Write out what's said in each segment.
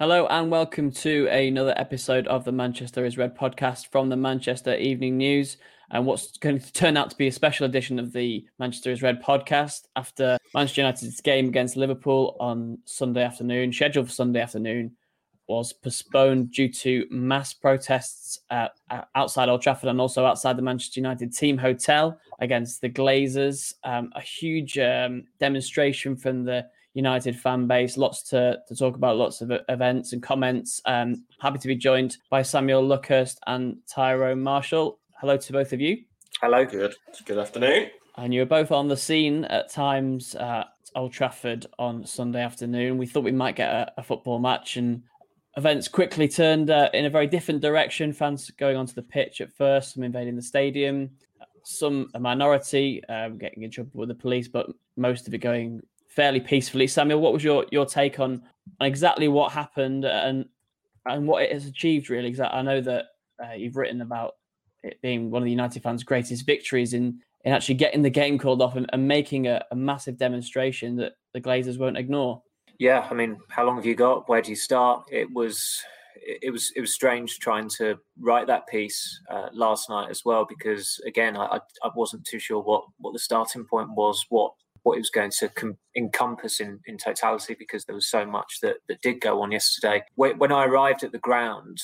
Hello and welcome to another episode of the Manchester is Red podcast from the Manchester Evening News. And what's going to turn out to be a special edition of the Manchester is Red podcast after Manchester United's game against Liverpool on Sunday afternoon, scheduled for Sunday afternoon, was postponed due to mass protests uh, outside Old Trafford and also outside the Manchester United team hotel against the Glazers. Um, a huge um, demonstration from the United fan base. Lots to, to talk about, lots of events and comments. Um, happy to be joined by Samuel Luckhurst and Tyrone Marshall. Hello to both of you. Hello. Good. Good afternoon. And you were both on the scene at times at Old Trafford on Sunday afternoon. We thought we might get a, a football match, and events quickly turned uh, in a very different direction. Fans going onto the pitch at first, some invading the stadium, some a minority um, getting in trouble with the police, but most of it going fairly peacefully. Samuel, what was your your take on, exactly what happened and and what it has achieved? Really, because I know that uh, you've written about it being one of the United fans' greatest victories in in actually getting the game called off and, and making a, a massive demonstration that the Glazers won't ignore. Yeah, I mean, how long have you got? Where do you start? It was it was it was strange trying to write that piece uh, last night as well because again I, I wasn't too sure what what the starting point was what what it was going to com- encompass in, in totality because there was so much that, that did go on yesterday. When, when I arrived at the ground,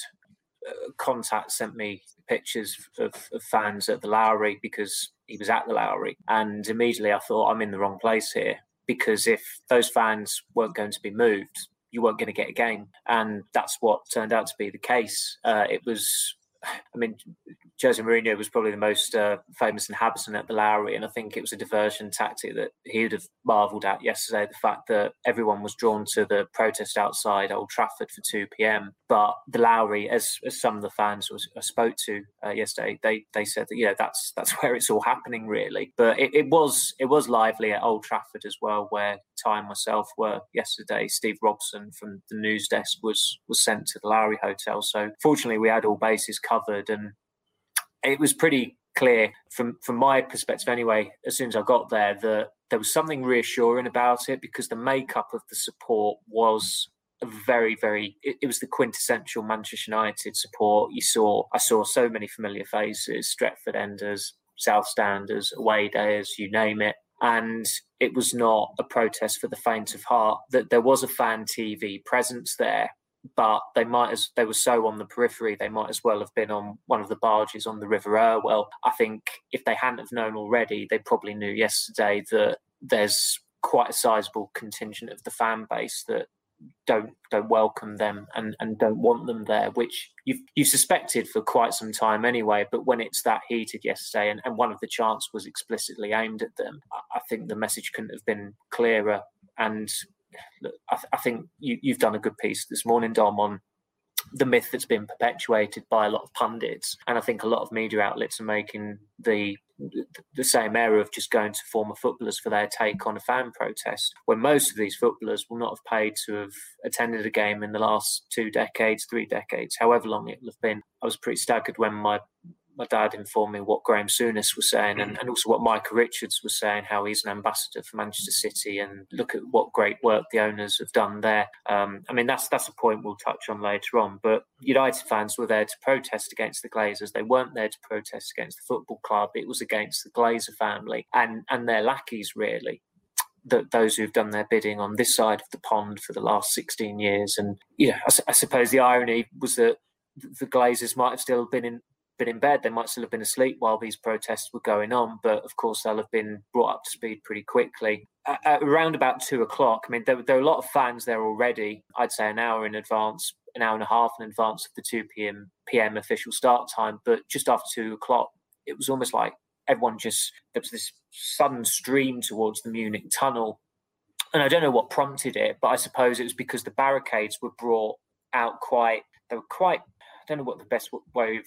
uh, Contact sent me pictures of, of, fans at the Lowry because he was at the Lowry. And immediately I thought, I'm in the wrong place here because if those fans weren't going to be moved, you weren't going to get a game. And that's what turned out to be the case. Uh, it was I mean, Jose Mourinho was probably the most uh, famous inhabitant at the Lowry, and I think it was a diversion tactic that he would have marvelled at yesterday. The fact that everyone was drawn to the protest outside Old Trafford for 2 p.m., but the Lowry, as, as some of the fans was, I spoke to uh, yesterday, they they said that yeah, that's that's where it's all happening really. But it, it was it was lively at Old Trafford as well, where Ty and myself were yesterday. Steve Robson from the news desk was was sent to the Lowry Hotel, so fortunately we had all bases covered and it was pretty clear from from my perspective anyway as soon as i got there that there was something reassuring about it because the makeup of the support was very very it, it, was the quintessential manchester united support you saw i saw so many familiar faces stretford enders south standers away days you name it and it was not a protest for the faint of heart that there was a fan tv presence there but they might as they were so on the periphery they might as well have been on one of the barges on the river Irwell. I think if they hadn't have known already, they probably knew yesterday that there's quite a sizable contingent of the fan base that don't don't welcome them and, and don't want them there, which you've you suspected for quite some time anyway. But when it's that heated yesterday, and, and one of the chants was explicitly aimed at them, I, think the message couldn't have been clearer. And I, th- I think you, you've done a good piece this morning, Dom, on the myth that's been perpetuated by a lot of pundits, and I think a lot of media outlets are making the the same error of just going to former footballers for their take on a fan protest, when most of these footballers will not have paid to have attended a game in the last two decades, three decades, however long it will have been. I was pretty staggered when my my dad informed me what Graham Souness was saying and, mm. and also what Micah Richards was saying, how he's an ambassador for Manchester City and look at what great work the owners have done there. Um, I mean, that's that's a point we'll touch on later on. But United fans were there to protest against the Glazers. They weren't there to protest against the football club. It was against the Glazer family and, and their lackeys, really. That those who've done their bidding on this side of the pond for the last 16 years. And, you know, I, I suppose the irony was that the Glazers might have still been in been in bed. They might still have been asleep while these protests were going on, but of course they'll have been brought up to speed pretty quickly. At, at around about two o'clock, I mean, there, there are a lot of fans there already. I'd say an hour in advance, an hour and a half in advance of the two p.m. p.m. official start time. But just after two o'clock, it was almost like everyone just there was this sudden stream towards the Munich tunnel. And I don't know what prompted it, but I suppose it was because the barricades were brought out quite. They were quite. I don't know what the best way of,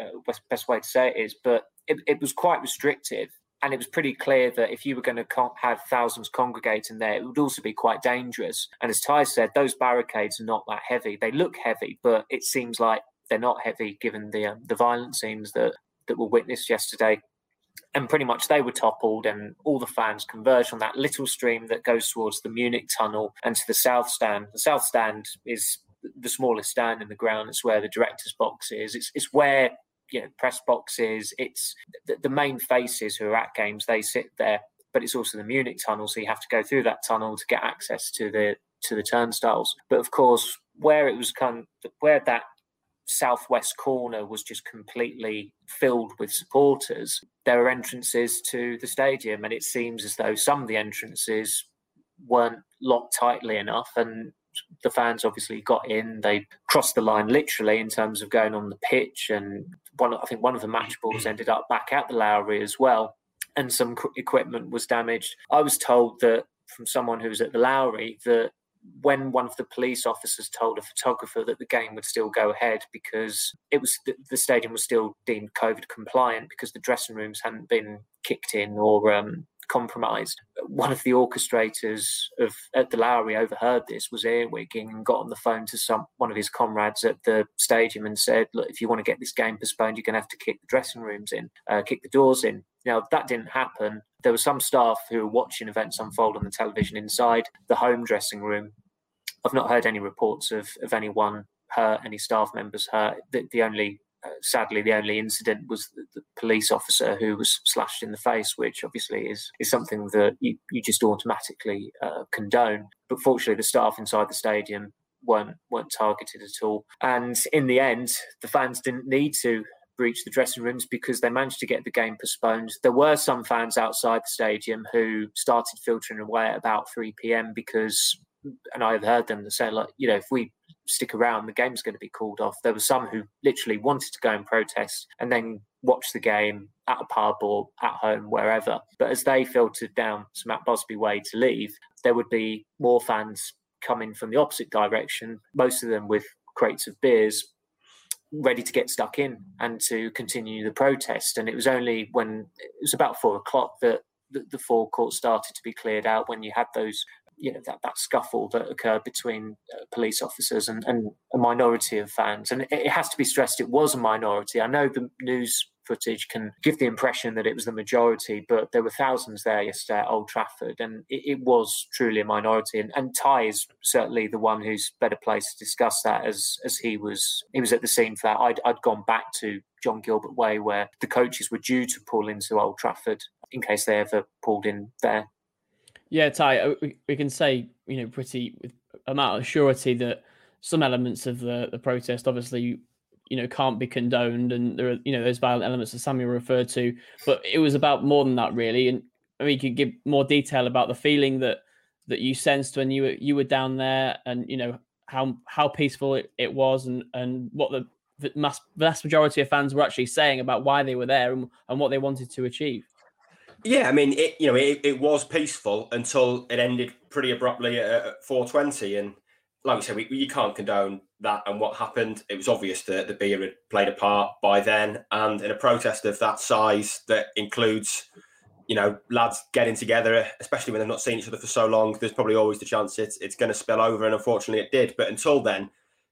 uh, best, best way to say it is, but it, it was quite restrictive. And it was pretty clear that if you were going to have thousands congregating there, it would also be quite dangerous. And as Ty said, those barricades are not that heavy. They look heavy, but it seems like they're not heavy given the um, the violent scenes that that were witnessed yesterday and pretty much they were toppled and all the fans converged on that little stream that goes towards the Munich tunnel and to the south stand. The south stand is the smallest stand in the ground. It's where the director's box is. It's, it's where you know press boxes. It's the, the main faces who are at games. They sit there, but it's also the Munich tunnel, so you have to go through that tunnel to get access to the to the turnstiles. But of course, where it was kind of, where that southwest corner was just completely filled with supporters. There are entrances to the stadium, and it seems as though some of the entrances weren't locked tightly enough. And the fans obviously got in. They crossed the line literally in terms of going on the pitch, and one I think one of the match balls ended up back at the Lowry as well, and some equipment was damaged. I was told that from someone who was at the Lowry that when one of the police officers told a photographer that the game would still go ahead because it was the, stadium was still deemed COVID compliant because the dressing rooms hadn't been kicked in or um, compromised. One of the orchestrators of at the Lowry overheard this, was earwigging, and got on the phone to some one of his comrades at the stadium and said, "Look, if you want to get this game postponed, you're going to have to kick the dressing rooms in, uh, kick the doors in." Now that didn't happen. There were some staff who were watching events unfold on the television inside the home dressing room. I've not heard any reports of, of anyone hurt, any staff members hurt. The, the only sadly, the only incident was the, the, police officer who was slashed in the face, which obviously is is something that you, you just automatically uh, condone. But fortunately, the staff inside the stadium weren't weren't targeted at all. And in the end, the fans didn't need to breach the dressing rooms because they managed to get the game postponed. There were some fans outside the stadium who started filtering away at about 3 p.m. because, and I've heard them say, like, you know, if we stick around, the game's going to be called off. There were some who literally wanted to go and protest and then watch the game at a pub or at home, wherever. But as they filtered down to Matt Busby Way to leave, there would be more fans coming from the opposite direction, most of them with crates of beers, ready to get stuck in and to continue the protest. And it was only when it was about four o'clock that the, the forecourt started to be cleared out when you had those you know that, that scuffle that occurred between uh, police officers and, and a minority of fans. And it, it, has to be stressed it was a minority. I know the news footage can give the impression that it was the majority but there were thousands there yesterday at old trafford and it, it was truly a minority. And, and ty is certainly the one who's better placed to discuss that as as he was he was at the scene for that. I'd, I'd gone back to john gilbert way where the coaches were due to pull into old trafford in case they ever pulled in there yeah, Ty, uh, we, can say you know pretty with amount of surety that some elements of the the protest obviously you know can't be condoned, and there are you know those violent elements that Samuel referred to, but it was about more than that really. And I mean, you could give more detail about the feeling that that you sensed when you were you were down there, and you know how how peaceful it, it was, and and what the the mass, vast majority of fans were actually saying about why they were there and, and what they wanted to achieve. Yeah, I mean, it you know, it, it was peaceful until it ended pretty abruptly at, 420, and like we said, we, you can't condone that and what happened. It was obvious that the beer had played a part by then, and in a protest of that size that includes, you know, lads getting together, especially when they've not seen each other for so long, there's probably always the chance it's it's going to spill over, and unfortunately, it did. But until then,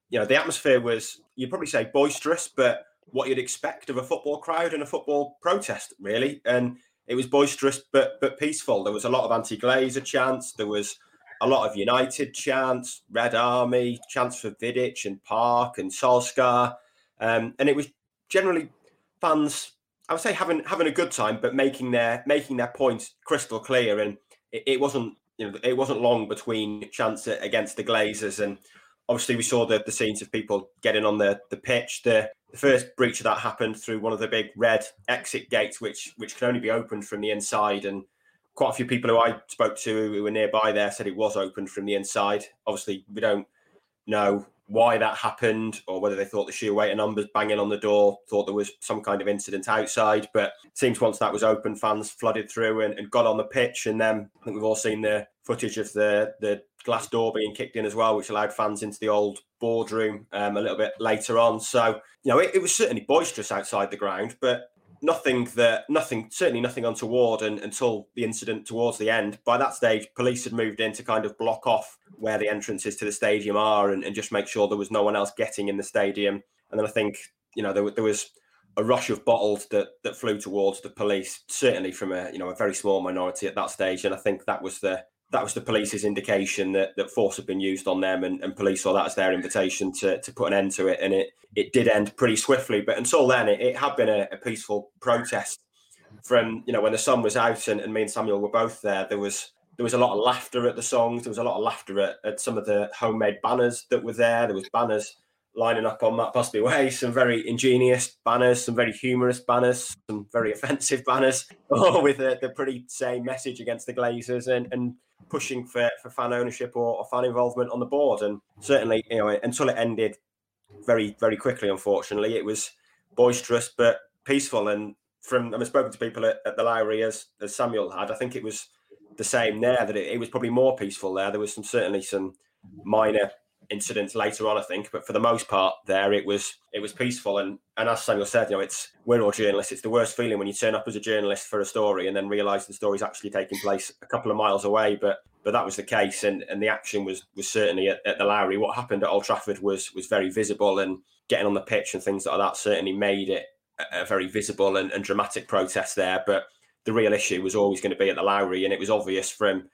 you know, the atmosphere was you'd probably say boisterous, but what you'd expect of a football crowd and a football protest, really, and it was boisterous but but peaceful. There was a lot of anti-Glazer chants. There was a lot of United chants, Red Army chants for Vidic and Park and Solskjaer, um, and it was generally fans. I would say having having a good time, but making their making their points crystal clear. And it, it wasn't you know it wasn't long between chants against the Glazers and obviously we saw the, the scenes of people getting on the, the pitch. The, the first breach of that happened through one of the big red exit gates, which which can only be opened from the inside. And quite a few people who I spoke to who were nearby there said it was opened from the inside. Obviously, we don't know why that happened or whether they thought the sheer weight of numbers banging on the door thought there was some kind of incident outside. But seems once that was open, fans flooded through and, and got on the pitch. And then I think we've all seen the footage of the the glass door being kicked in as well, which allowed fans into the old boardroom um, a little bit later on. So, you know, it, it, was certainly boisterous outside the ground, but nothing that, nothing, certainly nothing untoward and, until the incident towards the end. By that stage, police had moved in to kind of block off where the entrances to the stadium are and, and just make sure there was no one else getting in the stadium. And then I think, you know, there, there was a rush of bottles that that flew towards the police, certainly from a you know a very small minority at that stage, and I think that was the that was the police's indication that, that force had been used on them and, and police saw that as their invitation to, to put an end to it and it it did end pretty swiftly. But until then it, it had been a, a, peaceful protest. From you know when the sun was out and, and me and samuel were both there there was there was a lot of laughter at the songs. There was a lot of laughter at, at some of the homemade banners that were there. There was banners lining up on that Busby Way. Some very ingenious banners, some very humorous banners, some very offensive banners, all with the, the pretty same message against the Glazers. And, and pushing for, for fan ownership or, or, fan involvement on the board. And certainly, you know, until it ended very, very quickly, unfortunately, it was boisterous but peaceful. And from I've spoken to people at, at, the Lowry as, as Samuel had, I think it was the same there, that it, it was probably more peaceful there. There was some certainly some minor incidents later on, I think, but for the most part, there it was it was peaceful. And and as Samuel said, you know, it's we're all journalists. It's the worst feeling when you turn up as a journalist for a story and then realise the story's actually taking place a couple of miles away. But but that was the case, and and the action was was certainly at, at the Lowry. What happened at Old Trafford was was very visible, and getting on the pitch and things like that certainly made it a, a very visible and, and dramatic protest there. But the real issue was always going to be at the Lowry, and it was obvious from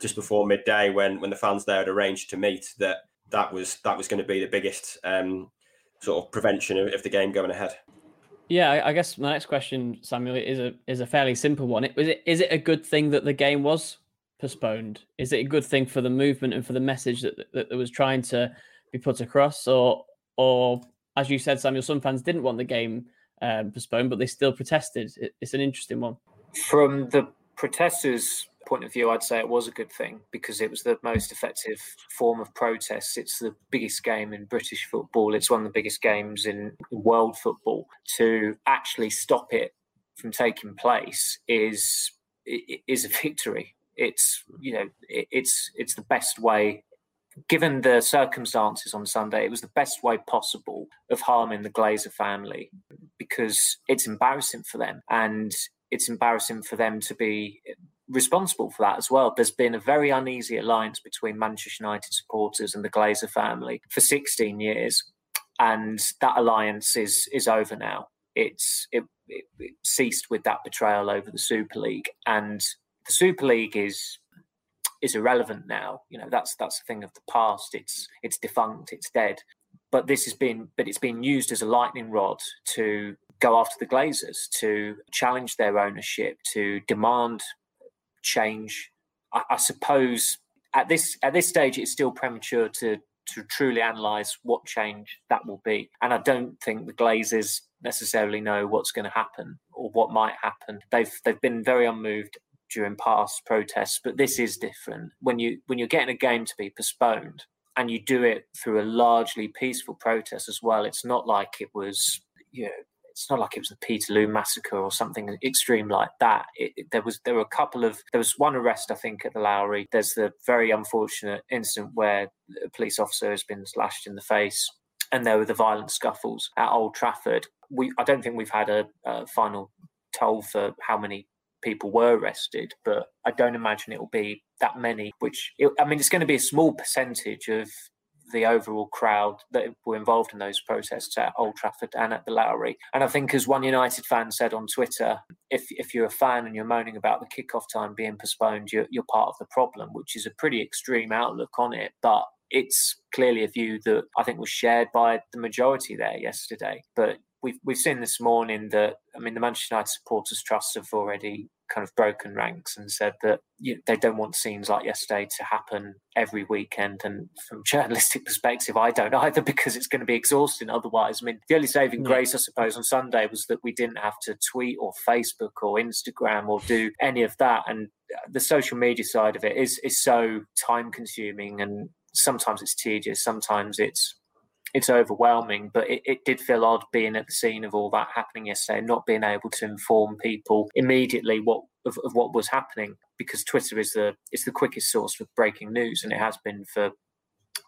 just before midday when when the fans there had arranged to meet that that was that was going to be the biggest um, sort of prevention of, of, the game going ahead. Yeah, I guess my next question, Samuel, is a is a fairly simple one. It was it is it a good thing that the game was postponed? Is it a good thing for the movement and for the message that that, that was trying to be put across, or or as you said, Samuel, some fans didn't want the game um, postponed, but they still protested. It, it's an interesting one. From the protesters' point of view, I'd say it was a good thing because it was the most effective form of protest. It's the biggest game in British football. It's one of the biggest games in world football. To actually stop it from taking place is is a victory. It's you know it's it's the best way. Given the circumstances on Sunday, it was the best way possible of harming the Glazer family because it's embarrassing for them and it's embarrassing for them to be responsible for that as well. There's been a very uneasy alliance between Manchester United supporters and the Glazer family for 16 years, and that alliance is is over now. It's it, it, it ceased with that betrayal over the Super League, and the Super League is is irrelevant now. You know that's that's a thing of the past. It's it's defunct. It's dead. But this has been but it's been used as a lightning rod to go after the Glazers, to challenge their ownership, to demand change. I, I suppose at this at this stage, it's still premature to to truly analyze what change that will be. And I don't think the Glazers necessarily know what's going to happen or what might happen. They've they've been very unmoved during past protests, but this is different. When you when you're getting a game to be postponed and you do it through a largely peaceful protest as well, it's not like it was you know it's not like it was the Peterloo massacre or something extreme like that. It, it, there was there were a couple of there was one arrest I think at the Lowry. There's the very unfortunate incident where a police officer has been slashed in the face, and there were the violent scuffles at Old Trafford. We I don't think we've had a, a final toll for how many people were arrested, but I don't imagine it will be that many. Which it, I mean, it's going to be a small percentage of the overall crowd that were involved in those protests at Old Trafford and at the Lowry. And I think, as one United fan said on Twitter, if if you're a fan and you're moaning about the kickoff time being postponed, you're, you're part of the problem, which is a pretty extreme outlook on it. But it's clearly a view that I think was shared by the majority there yesterday. But we've we've seen this morning that I mean the Manchester United supporters trust have already kind of broken ranks and said that you know, they don't want scenes like yesterday to happen every weekend. And from journalistic perspective, I don't either because it's going to be exhausting otherwise. I mean, the only saving grace, I suppose, on Sunday was that we didn't have to tweet or Facebook or Instagram or do any of that. And uh, the social media side of it is is so time consuming and sometimes it's tedious, sometimes it's it's overwhelming, but it, it did feel odd being at the scene of all that happening yesterday, not being able to inform people immediately what of, of what was happening. because Twitter is the is the quickest source for breaking news, and it has been for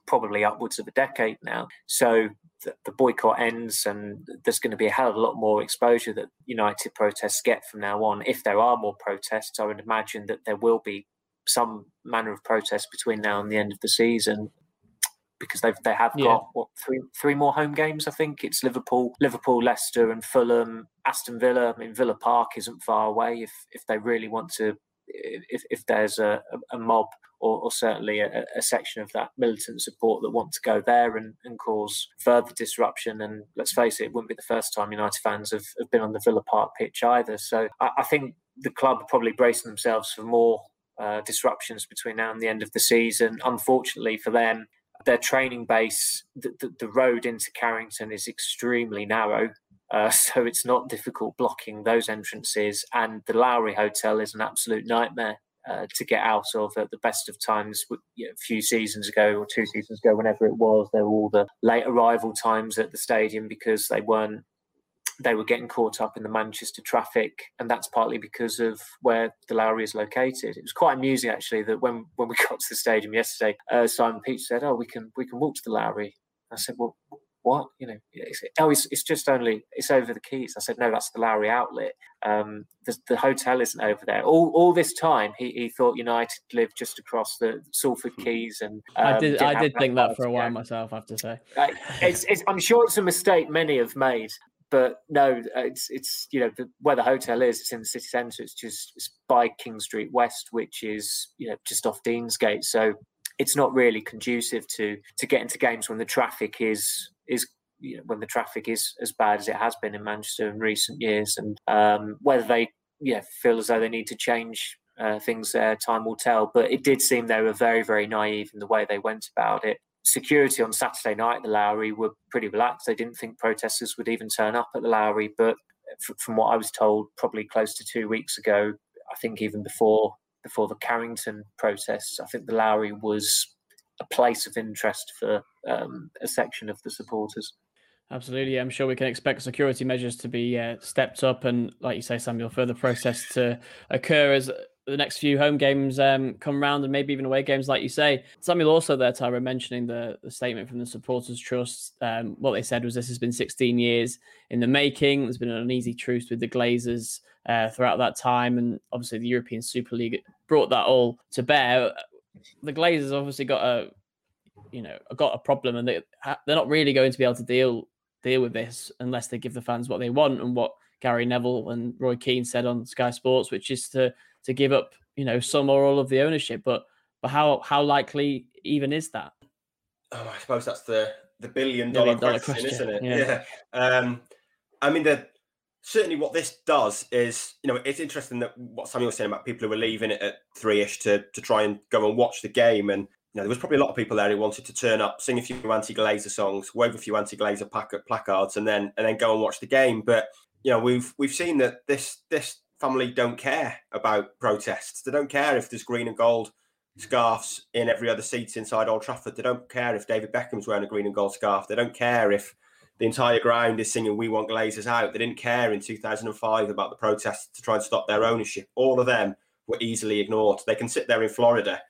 probably upwards of a decade now. So the, the, boycott ends, and there's going to be a hell of a lot more exposure that United protests get from now on. If there are more protests, I would imagine that there will be some manner of protest between now and the end of the season because they've they have yeah. got what three three more home games. I think it's Liverpool, Liverpool, Leicester, and Fulham, Aston Villa. I mean, Villa Park isn't far away if if they really want to. If, if there's a, a mob or, or certainly a, a, section of that militant support that want to go there and, and, cause further disruption. And let's face it, it wouldn't be the first time United fans have, have been on the Villa Park pitch either. So I, I think the club are probably bracing themselves for more uh, disruptions between now and the end of the season. Unfortunately for them, their training base, the, the, the road into Carrington is extremely narrow. Uh, so it's not difficult blocking those entrances. And the Lowry Hotel is an absolute nightmare uh, to get out of at the best of times. You know, a few seasons ago or two seasons ago, whenever it was, there were all the late arrival times at the stadium because they weren't they were getting caught up in the Manchester traffic, and that's partly because of where the Lowry is located. It was quite amusing actually that when when we got to the stadium yesterday, uh, Simon Peach said, "Oh, we can we can walk to the Lowry." I said, "Well, what? You know, it's, oh, it's, it's just only it's over the Quays. I said, "No, that's the Lowry outlet. Um, the, the hotel isn't over there." All all this time, he, he thought United lived just across the Salford Quays, and um, I did I did think that for a while myself. I have to say, uh, it's, it's, I'm sure it's a mistake many have made but no, it's it's you know the, where the hotel is. It's in the city centre. It's just it's by King Street West, which is you know just off Deansgate. So it's not really conducive to to get into games when the traffic is is you know when the traffic is as bad as it has been in Manchester in recent years. And um, whether they yeah feel as though they need to change uh, things there, time will tell. But it did seem they were very very naive in the way they went about it security on Saturday night at the Lowry were pretty relaxed. They didn't think protesters would even turn up at the Lowry, but from what I was told, probably close to two weeks ago, I think even before before the Carrington protests, I think the Lowry was a place of interest for um, a section of the supporters. Absolutely, I'm sure we can expect security measures to be uh, stepped up, and like you say, Samuel, further protests to occur as the next few home games um, come round and maybe even away games, like you say. Samuel also there, Tyra, mentioning the, the statement from the Supporters Trust. Um, what they said was this has been 16 years in the making. There's been an uneasy truce with the Glazers uh, throughout that time. And obviously, the European Super League brought that all to bear. The Glazers obviously got a you know got a problem and they they're not really going to be able to deal deal with this unless they give the fans what they want and what Gary Neville and Roy Keane said on Sky Sports, which is to to give up, you know, some or all of the ownership. But but how how likely even is that? Oh, I suppose that's the the billion dollar, dollar question, question, isn't it? Yeah. yeah. Um, I mean, the certainly what this does is, you know, it's interesting that what Samuel was saying about people who were leaving it at three ish to to try and go and watch the game, and you know, there was probably a lot of people there who wanted to turn up, sing a few anti-Glazer songs, wave a few anti-Glazer placards, and then and then go and watch the game. But you know, we've we've seen that this this family don't care about protests. They don't care if there's green and gold scarves in every other seat inside Old Trafford. They don't care if David Beckham's wearing a green and gold scarf. They don't care if the entire ground is singing "We Want Glazers Out." They didn't care in 2005 about the protests to try and stop their ownership. All of them were easily ignored. They can sit there in Florida,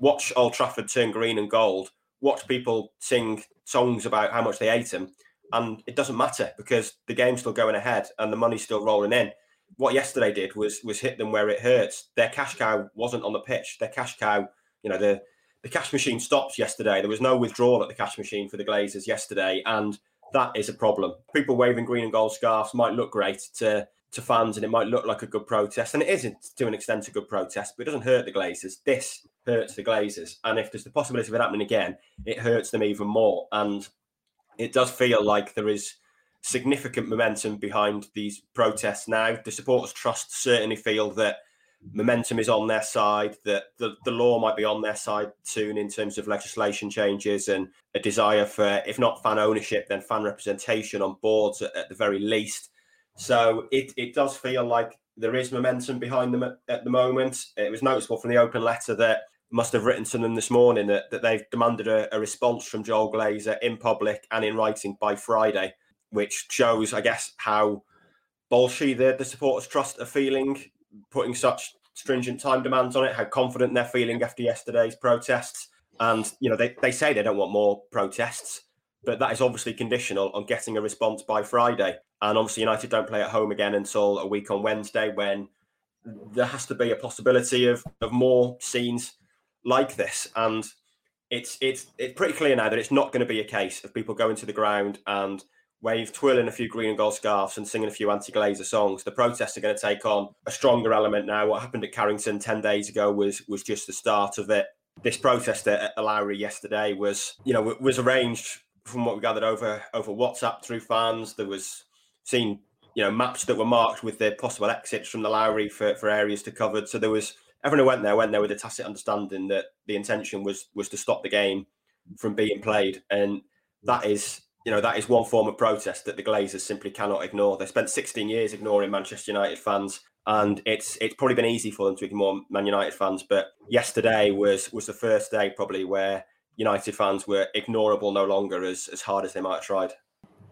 watch Old Trafford turn green and gold, watch people sing songs about how much they hate them, and it doesn't matter because the game's still going ahead and the money's still rolling in what yesterday did was was hit them where it hurts. Their cash cow wasn't on the pitch. Their cash cow, you know, the the cash machine stopped yesterday. There was no withdrawal at the cash machine for the Glazers yesterday, and that is a problem. People waving green and gold scarves might look great to to fans, and it might look like a good protest, and it isn't to an extent a good protest, but it doesn't hurt the Glazers. This hurts the Glazers, and if there's the possibility of it happening again, it hurts them even more. And it does feel like there is significant momentum behind these protests now. The supporters trust certainly feel that momentum is on their side, that the, the law might be on their side soon in terms of legislation changes and a desire for, if not fan ownership, then fan representation on boards at, at the very least. So it, it does feel like there is momentum behind them at, at the moment. It was noticeable from the open letter that must have written to them this morning that, that they've demanded a, a response from Joel Glazer in public and in writing by Friday which shows, I guess, how bolshy the, the supporters trust are feeling, putting such stringent time demands on it, how confident they're feeling after yesterday's protests. And, you know, they, they say they don't want more protests, but that is obviously conditional on getting a response by Friday. And obviously, United don't play at home again until a week on Wednesday when there has to be a possibility of, of more scenes like this. And it's it's it's pretty clear now that it's not going to be a case of people going to the ground and wave twirling a few green and gold scarves and singing a few anti-glazer songs. The protests are going to take on a stronger element now. What happened at Carrington ten days ago was was just the start of it. This protest at the Lowry yesterday was, you know, was arranged from what we gathered over over WhatsApp through fans. There was seen, you know, maps that were marked with the possible exits from the Lowry for, for areas to cover. So there was everyone who went there went there with a tacit understanding that the intention was was to stop the game from being played, and that is you know that is one form of protest that the Glazers simply cannot ignore. They spent 16 years ignoring Manchester United fans, and it's it's probably been easy for them to ignore Man United fans. But yesterday was was the first day probably where United fans were ignorable no longer as as hard as they might have tried.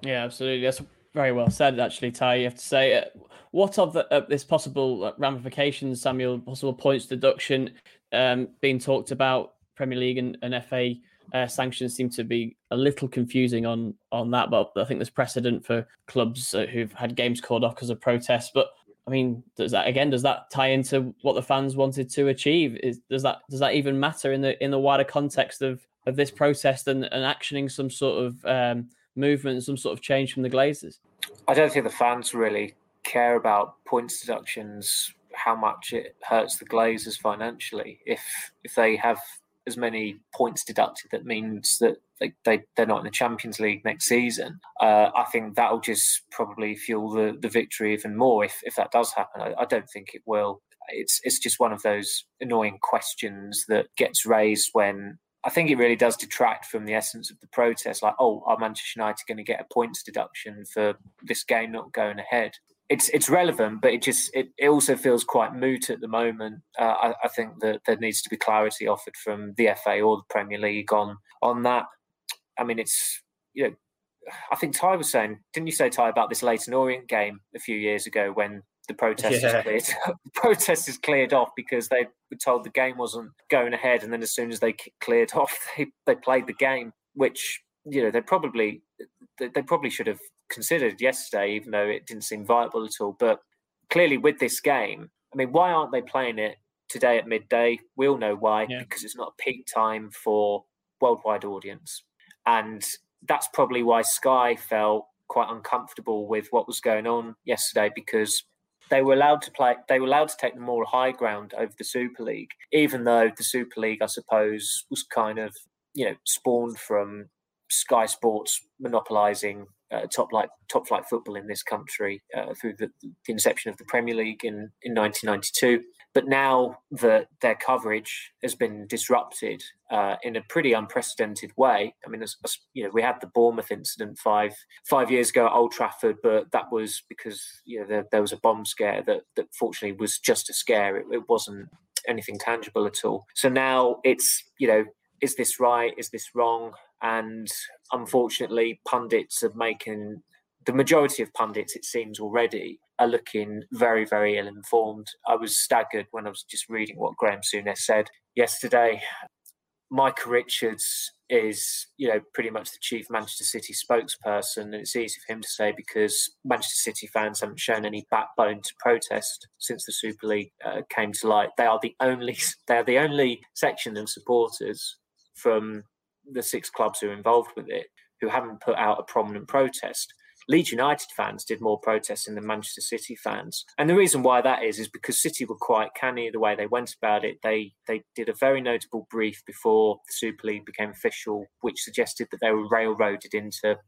Yeah, absolutely. That's very well said, actually, Ty. You have to say, uh, what of the, uh, this possible uh, ramifications, Samuel? Possible points deduction um, being talked about, Premier League and, and FA uh, sanctions seem to be a little confusing on on that. But I think there's precedent for clubs uh, who've had games called off because of protests. But I mean, does that again? Does that tie into what the fans wanted to achieve? Is does that does that even matter in the in the wider context of of this protest and, and actioning some sort of um, movement, some sort of change from the Glazers? I don't think the fans really care about points deductions, how much it hurts the Glazers financially. If if they have as many points deducted, that means that they, they, they're not in the Champions League next season. Uh, I think that'll just probably fuel the, the victory even more if, if that does happen. I, I don't think it will. It's it's just one of those annoying questions that gets raised when I think it really does detract from the essence of the protest. Like, oh, are Manchester United going to get a points deduction for this game not going ahead? It's it's relevant, but it just it, it also feels quite moot at the moment. Uh, I, I, think that there needs to be clarity offered from the FA or the Premier League on on that. I mean, it's you know, I think Ty was saying, didn't you say Ty about this Leyton Orient game a few years ago when the protest yeah. cleared, the protest is cleared off because they were told the game wasn't going ahead, and then as soon as they cleared off, they they played the game, which you know they probably they probably should have considered yesterday, even though it didn't seem viable at all. But clearly, with this game, I mean, why aren't they playing it today at midday? We all know why, yeah. because it's not a peak time for worldwide audience, and that's probably why Sky felt quite uncomfortable with what was going on yesterday because they were allowed to play they were allowed to take the more high ground over the super league even though the super league i suppose was kind of you know spawned from sky sports monopolizing uh, top like top flight football in this country uh, through the, the, inception of the Premier League in, in 1992. But now that their coverage has been disrupted uh, in a pretty unprecedented way, I mean, as, as, you know, we had the Bournemouth incident five five years ago at Old Trafford, but that was because you know there, there was a bomb scare that that fortunately was just a scare. It, it wasn't anything tangible at all. So now it's you know, is this right? Is this wrong? And unfortunately, pundits are making the majority of pundits, it seems already, are looking very, very ill informed. I was staggered when I was just reading what Graham Souness said yesterday. Micah Richards is, you know, pretty much the chief Manchester City spokesperson, and it's easy for him to say because Manchester City fans haven't shown any backbone to protest since the Super League uh, came to light. They are the only, they are the only section of supporters from the six clubs who are involved with it who haven't put out a prominent protest. Leeds United fans did more protesting than the Manchester City fans. And the reason why that is is because City were quite canny the way they went about it. They they did a very notable brief before the Super League became official, which suggested that they were railroaded into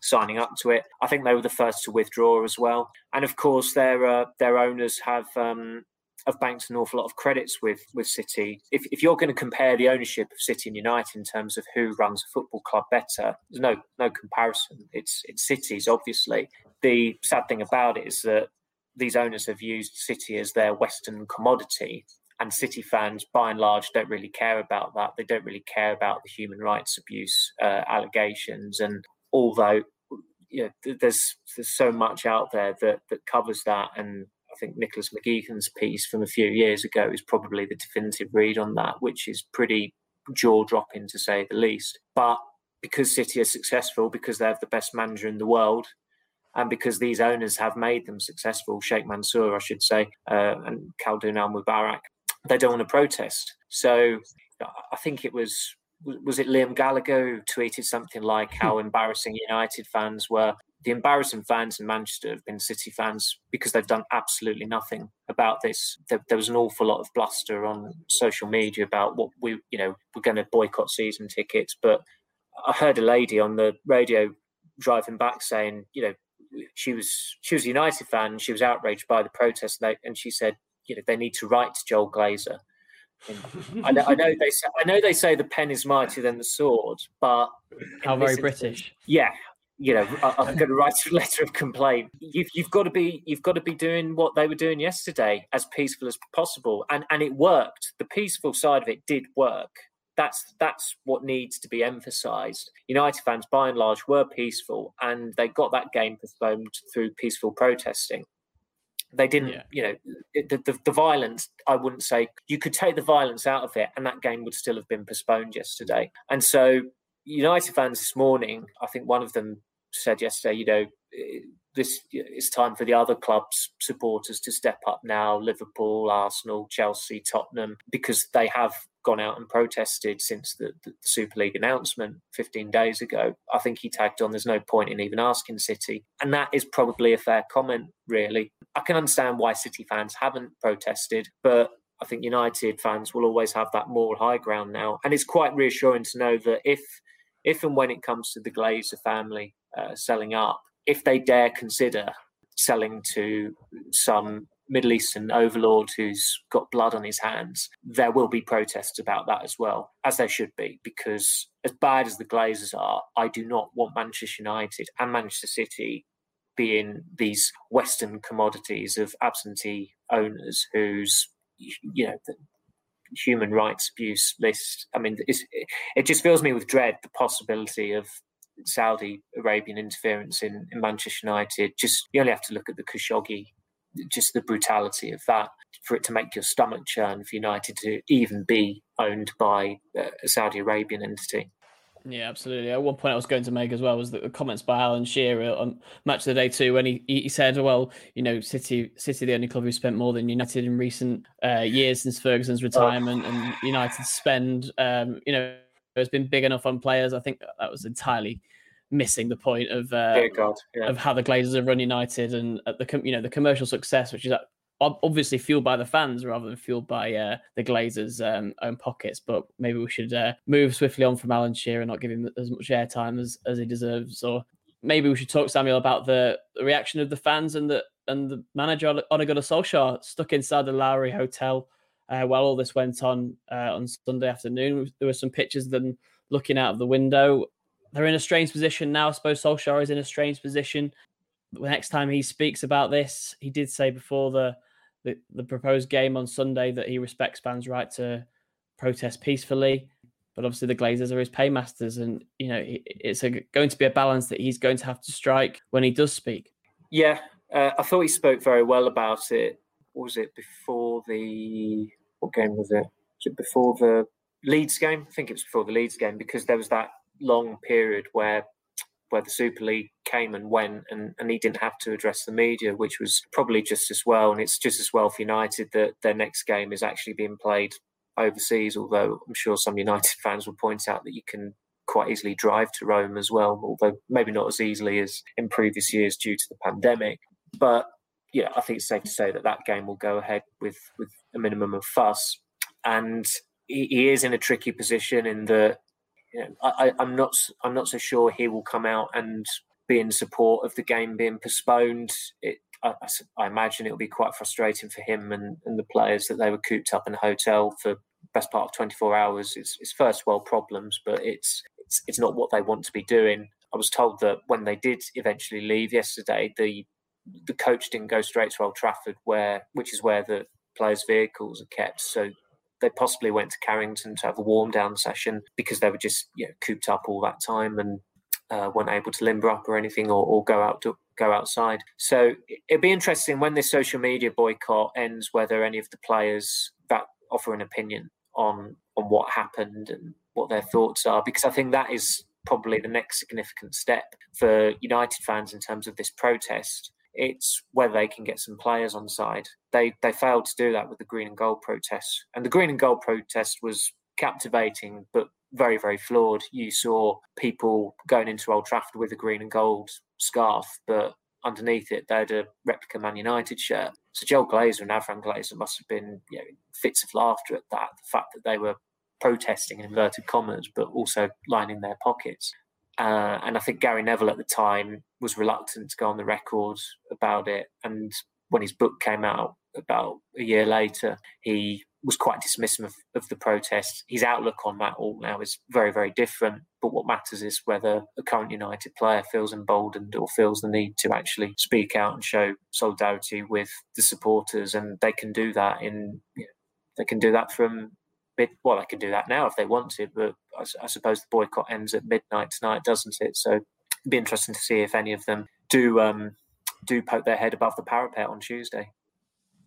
signing up to it. I think they were the first to withdraw as well. And of course, their uh, their owners have um, have banked an awful lot of credits with with City. If, if you're going to compare the ownership of City and United in terms of who runs a football club better, there's no no comparison. It's it's City's obviously. The sad thing about it is that these owners have used City as their Western commodity, and City fans, by and large, don't really care about that. They don't really care about the human rights abuse uh, allegations, and although know, there's there's so much out there that that covers that, and think Nicholas McGeehan's piece from a few years ago is probably the definitive read on that, which is pretty jaw dropping to say the least. But because City are successful, because they have the best manager in the world, and because these owners have made them successful, Sheikh Mansour, I should say, uh, and Khaldoon Al Mubarak, they don't want to protest. So I think it was was it Liam Gallagher who tweeted something like how embarrassing United fans were. The embarrassing fans in Manchester have been City fans because they've done absolutely nothing about this. There, there was an awful lot of bluster on social media about what we, you know, we're going to boycott season tickets. But I heard a lady on the radio driving back saying, you know, she was she was a United fan. And She was outraged by the protest, and she said, you know, they need to write to Joel Glazer I know, I know they say, I know they say the pen is mightier than the sword, but how very British. Yeah, you know, I, am going to write a letter of complaint. You've, you've got to be you've got to be doing what they were doing yesterday as peaceful as possible, and and it worked. The peaceful side of it did work. That's that's what needs to be emphasised. United fans, by and large, were peaceful, and they got that game postponed through peaceful protesting. They didn't, yeah. you know, the, the, the violence. I wouldn't say you could take the violence out of it, and that game would still have been postponed yesterday. And so, United fans this morning, I think one of them said yesterday, you know, this it's time for the other clubs supporters to step up now liverpool arsenal chelsea tottenham because they have gone out and protested since the, the, super league announcement 15 days ago. I think he tagged on there's no point in even asking city. And that is probably a fair comment really. I can understand why city fans haven't protested but I think United fans will always have that moral high ground now, and it's quite reassuring to know that if, if and when it comes to the Glazer family uh, selling up, if they dare consider selling to some Middle Eastern overlord who's got blood on his hands, there will be protests about that as well, as there should be, because as bad as the Glazers are, I do not want Manchester United and Manchester City being these Western commodities of absentee owners whose, you know, human rights abuse list. I mean, it just fills me with dread the possibility of Saudi Arabian interference in, in Manchester United, just you only have to look at the Khashoggi, just the brutality of that for it to make your stomach churn for United to even be owned by a Saudi Arabian entity. Yeah, absolutely. At one point, I was going to make as well was the comments by Alan Shearer on Match of the Day 2, when he, he said, "Well, you know, City City the only club who spent more than United in recent uh, years since Ferguson's retirement, oh. and United spend, um, you know, has been big enough on players. I think that was entirely missing the point of uh, God, yeah. of how the Glazers have run United and the you know the commercial success, which is obviously fueled by the fans rather than fueled by uh, the Glazers' um, own pockets. But maybe we should uh, move swiftly on from Alan Shearer and not give him as much airtime as, as he deserves. Or maybe we should talk, Samuel, about the, reaction of the fans and the and the manager Ole Gunnar Solskjaer stuck inside the Lowry Hotel uh, while all this went on uh, on Sunday afternoon. There were some pictures of them looking out of the window. They're in a strange position now. I suppose Solskjaer is in a strange position. The next time he speaks about this, he did say before the, the, the proposed game on Sunday that he respects fans' right to protest peacefully. But obviously, the Glazers are his paymasters, and you know it's a, going to be a balance that he's going to have to strike when he does speak. Yeah, uh, I thought he spoke very well about it. was it before the what game was it? Was it before the Leeds game? I think it was before the Leeds game because there was that long period where where the Super League came and went, and, and he didn't have to address the media, which was probably just as well. And it's just as well for United that their next game is actually being played overseas. Although I'm sure some United fans will point out that you can quite easily drive to Rome as well, although maybe not as easily as in previous years due to the pandemic. But yeah, I think it's safe to say that that game will go ahead with with a minimum of fuss. And he, he is in a tricky position in that I, am not I'm not so sure he will come out and be in support of the game being postponed. It, I, I, imagine it'll be quite frustrating for him and, and the players that they were cooped up in a hotel for best part of 24 hours. It's, it's first world problems, but it's, it's it's not what they want to be doing. I was told that when they did eventually leave yesterday, the the coach didn't go straight to Old Trafford, where which is where the players' vehicles are kept. So they possibly went to Carrington to have a warm down session because they were just you know, cooped up all that time. And uh, weren't able to limber up or anything or, or go out to go outside. So it'd be interesting when this social media boycott ends, whether any of the players that offer an opinion on on what happened and what their thoughts are, because I think that is probably the next significant step for United fans in terms of this protest. It's whether they can get some players on side. They they failed to do that with the green and gold protest, and the green and gold protest was captivating, but very, very flawed. You saw people going into Old Trafford with a green and gold scarf, but underneath it, they had a replica Man United shirt. So Joel Glazer and Avram Glazer must have been you know, fits of laughter at that, the fact that they were protesting in inverted commas, but also lining their pockets. Uh, and I think Gary Neville at the time was reluctant to go on the record about it. And when his book came out about a year later, he was quite dismissive of, of, the protest. His outlook on that all now is very, very different. But what matters is whether a current United player feels emboldened or feels the need to actually speak out and show solidarity with the supporters, and they can do that in. You know, they can do that from mid. Well, they can do that now if they want to, but I, I suppose the boycott ends at midnight tonight, doesn't it? So it'd be interesting to see if any of them do um, do poke their head above the parapet on Tuesday.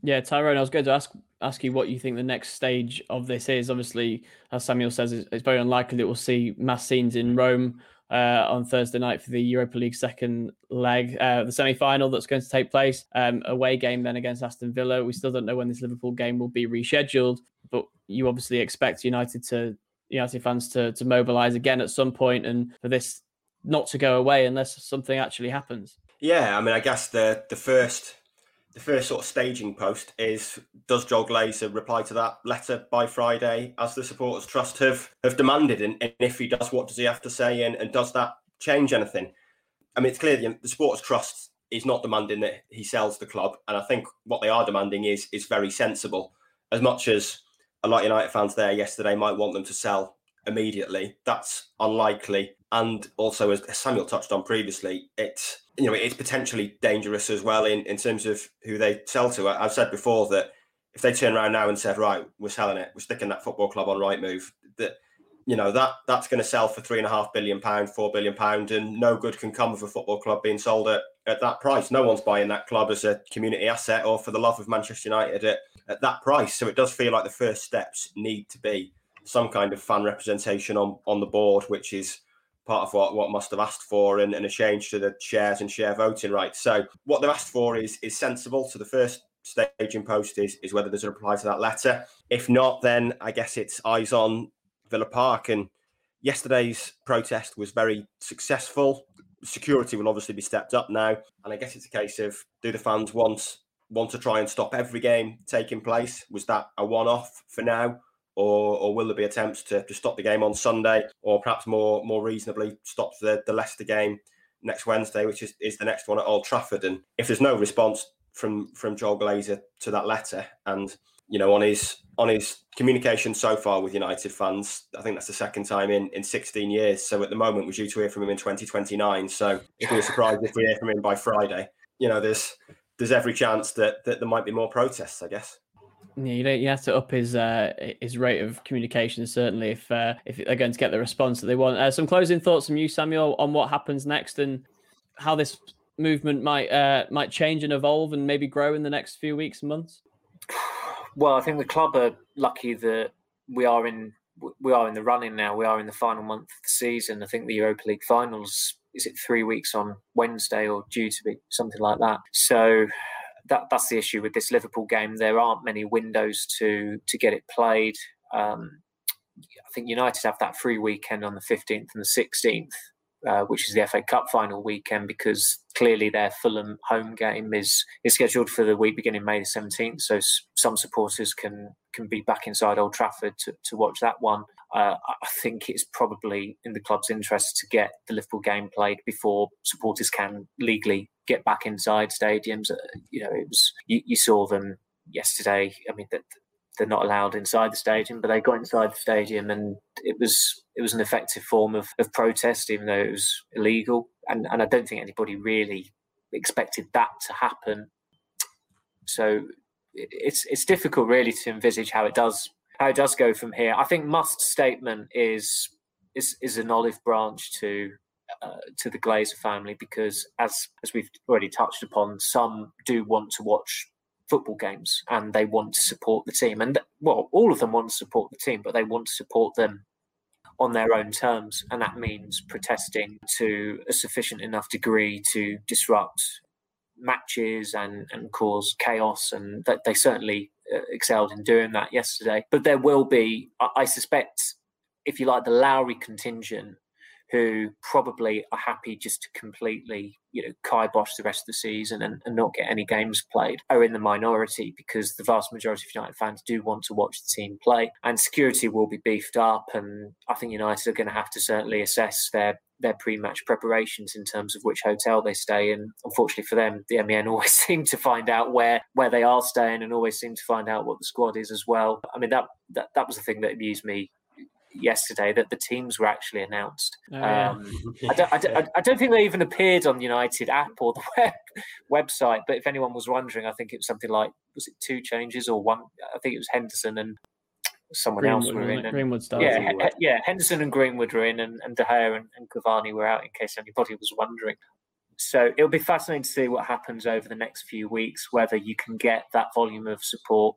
Yeah, Tyrone, I was going to ask ask you what you think the next stage of this is. Obviously, as Samuel says, it's very unlikely that we'll see mass scenes in Rome uh, on Thursday night for the Europa League second leg, uh, the semi final that's going to take place. Um, away game then against Aston Villa. We still don't know when this Liverpool game will be rescheduled, but you obviously expect United to United fans to to mobilise again at some point, and for this not to go away unless something actually happens. Yeah, I mean, I guess the the first the first sort of staging post is does Joel Glazer reply to that letter by Friday as the supporters trust have have demanded? And, and if he does what does he have to say? And, and does that change anything? I mean it's clear the, the supporters trust is not demanding that he sells the club. And I think what they are demanding is is very sensible. As much as a lot of United fans there yesterday might want them to sell immediately that's unlikely and also as Samuel touched on previously it's you know, it's potentially dangerous as well in, in terms of who they sell to. I've said before that if they turn around now and said, right, we're selling it, we're sticking that football club on Rightmove, that you know that that's going to sell for three and a half billion pound, four billion pound, and no good can come of a football club being sold at, at that price. No one's buying that club as a community asset or for the love of Manchester United at, at that price. So it does feel like the first steps need to be some kind of fan representation on on the board, which is part of what, what MUST have asked for and, and a change to the shares and share voting rights. So what they've asked for is is sensible. So the first stage in post is, is whether there's a reply to that letter. If not, then I guess it's eyes on Villa Park. And yesterday's protest was very successful. Security will obviously be stepped up now. And I guess it's a case of do the fans want want to try and stop every game taking place? Was that a one off for now? Or, or will there be attempts to, to stop the game on Sunday, or perhaps more more reasonably stop the, the Leicester game next Wednesday, which is, is the next one at Old Trafford? And if there's no response from from Joel Glazer to that letter, and you know on his on his communication so far with United fans, I think that's the second time in in 16 years. So at the moment, we're due to hear from him in 2029. So if we're surprised if we hear from him by Friday, you know, there's there's every chance that that there might be more protests. I guess. Yeah, you, know, have to up his uh, his rate of communication certainly if uh, if they're going to get the response that they want. Uh, some closing thoughts from you, Samuel, on what happens next and how this movement might uh, might change and evolve and maybe grow in the next few weeks and months. Well, I think the club are lucky that we are in we are in the running now. We are in the final month of the season. I think the Europa League finals is it three weeks on Wednesday or due to be something like that. So that that's the issue with this Liverpool game. There aren't many windows to to get it played. Um, I think United have that free weekend on the 15th and the 16th, uh, which is the FA Cup final weekend, because clearly their Fulham home game is is scheduled for the week beginning May the 17th. So some supporters can can be back inside Old Trafford to, to watch that one. Uh, I think it's probably in the club's interest to get the Liverpool game played before supporters can legally get back inside stadiums. Uh, you know, it was you, you saw them yesterday. I mean, that they're not allowed inside the stadium, but they got inside the stadium, and it was it was an effective form of, of protest, even though it was illegal. And and I don't think anybody really expected that to happen. So it's it's difficult really to envisage how it does how it does go from here. I think MUST's statement is is is an olive branch to uh, to the Glazer family because, as as we've already touched upon, some do want to watch football games and they want to support the team. And well, all of them want to support the team, but they want to support them on their own terms, and that means protesting to a sufficient enough degree to disrupt matches and, and cause chaos, and that they certainly uh, excelled in doing that yesterday. But there will be, I suspect, if you like, the Lowry contingent who probably are happy just to completely, you know, kibosh the rest of the season and, and, not get any games played are in the minority because the vast majority of United fans do want to watch the team play. And security will be beefed up. And I think United are going to have to certainly assess their their pre-match preparations in terms of which hotel they stay in. Unfortunately for them, the MEN always seem to find out where where they are staying and always seem to find out what the squad is as well. I mean that that, that was the thing that amused me yesterday that the teams were actually announced. Oh, yeah. um, I, don't, I, don't, I, don't, think they even appeared on the United app or the web website. But if anyone was wondering, I think it was something like was it two changes or one? I think it was Henderson and someone Greenwood, else were in. And, Greenwood started. Yeah, yeah. Henderson and Greenwood were in, and, and De Gea and, and Cavani were out. In case anybody was wondering. So it'll be fascinating to see what happens over the next few weeks, whether you can get that volume of support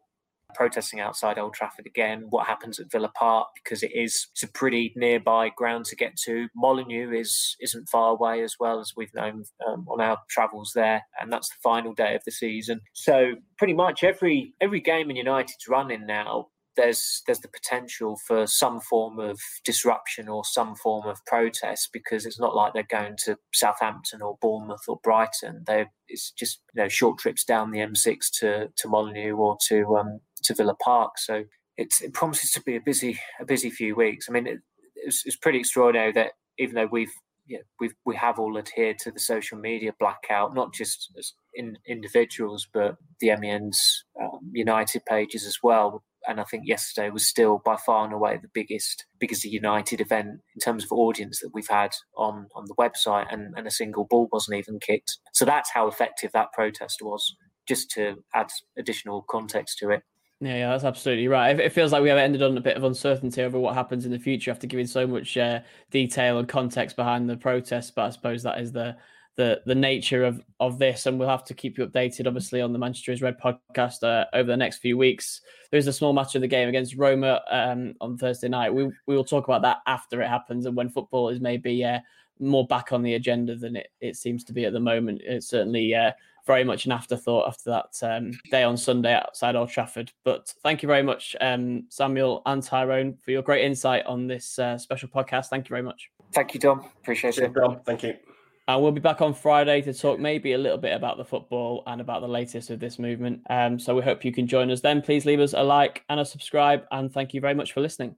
protesting outside Old Trafford again. What happens at Villa Park because it is it's a pretty nearby ground to get to. Molineux is isn't far away as well as we've known um, on our travels there, and that's the final day of the season. So pretty much every every game in United's running now there's there's the potential for some form of disruption or some form of protest because it's not like they're going to Southampton or Bournemouth or Brighton. They it's just you know short trips down the M6 to to Molineux or to um, to Villa Park. So it promises to be a busy a busy few weeks. I mean, it, it's, it's pretty extraordinary that even though we've you know, we've we have all adhered to the social media blackout, not just as in, individuals, but the MEN's um, United pages as well and I think yesterday was still by far and away the biggest biggest United event in terms of audience that we've had on on the website, and, and a single ball wasn't even kicked. So that's how effective that protest was. Just to add additional context to it. Yeah, yeah, that's absolutely right. It feels like we have ended on a bit of uncertainty over what happens in the future after giving so much uh, detail and context behind the protests. But I suppose that is the the the nature of of this, and we'll have to keep you updated, obviously, on the Manchester is Red podcast uh, over the next few weeks. There's a small match of the game against Roma um, on Thursday night. We we will talk about that after it happens, and when football is maybe uh, more back on the agenda than it, it seems to be at the moment. It's certainly uh, very much an afterthought after that um, day on Sunday outside Old Trafford. But thank you very much, um, Samuel and Tyrone, for your great insight on this uh, special podcast. Thank you very much. Thank you, Dom. Appreciate it. Dom. Thank you. And we'll be back on Friday to talk maybe a little bit about the football and about the latest of this movement. Um, so we hope you can join us then. Please leave us a like and a subscribe. And thank you very much for listening.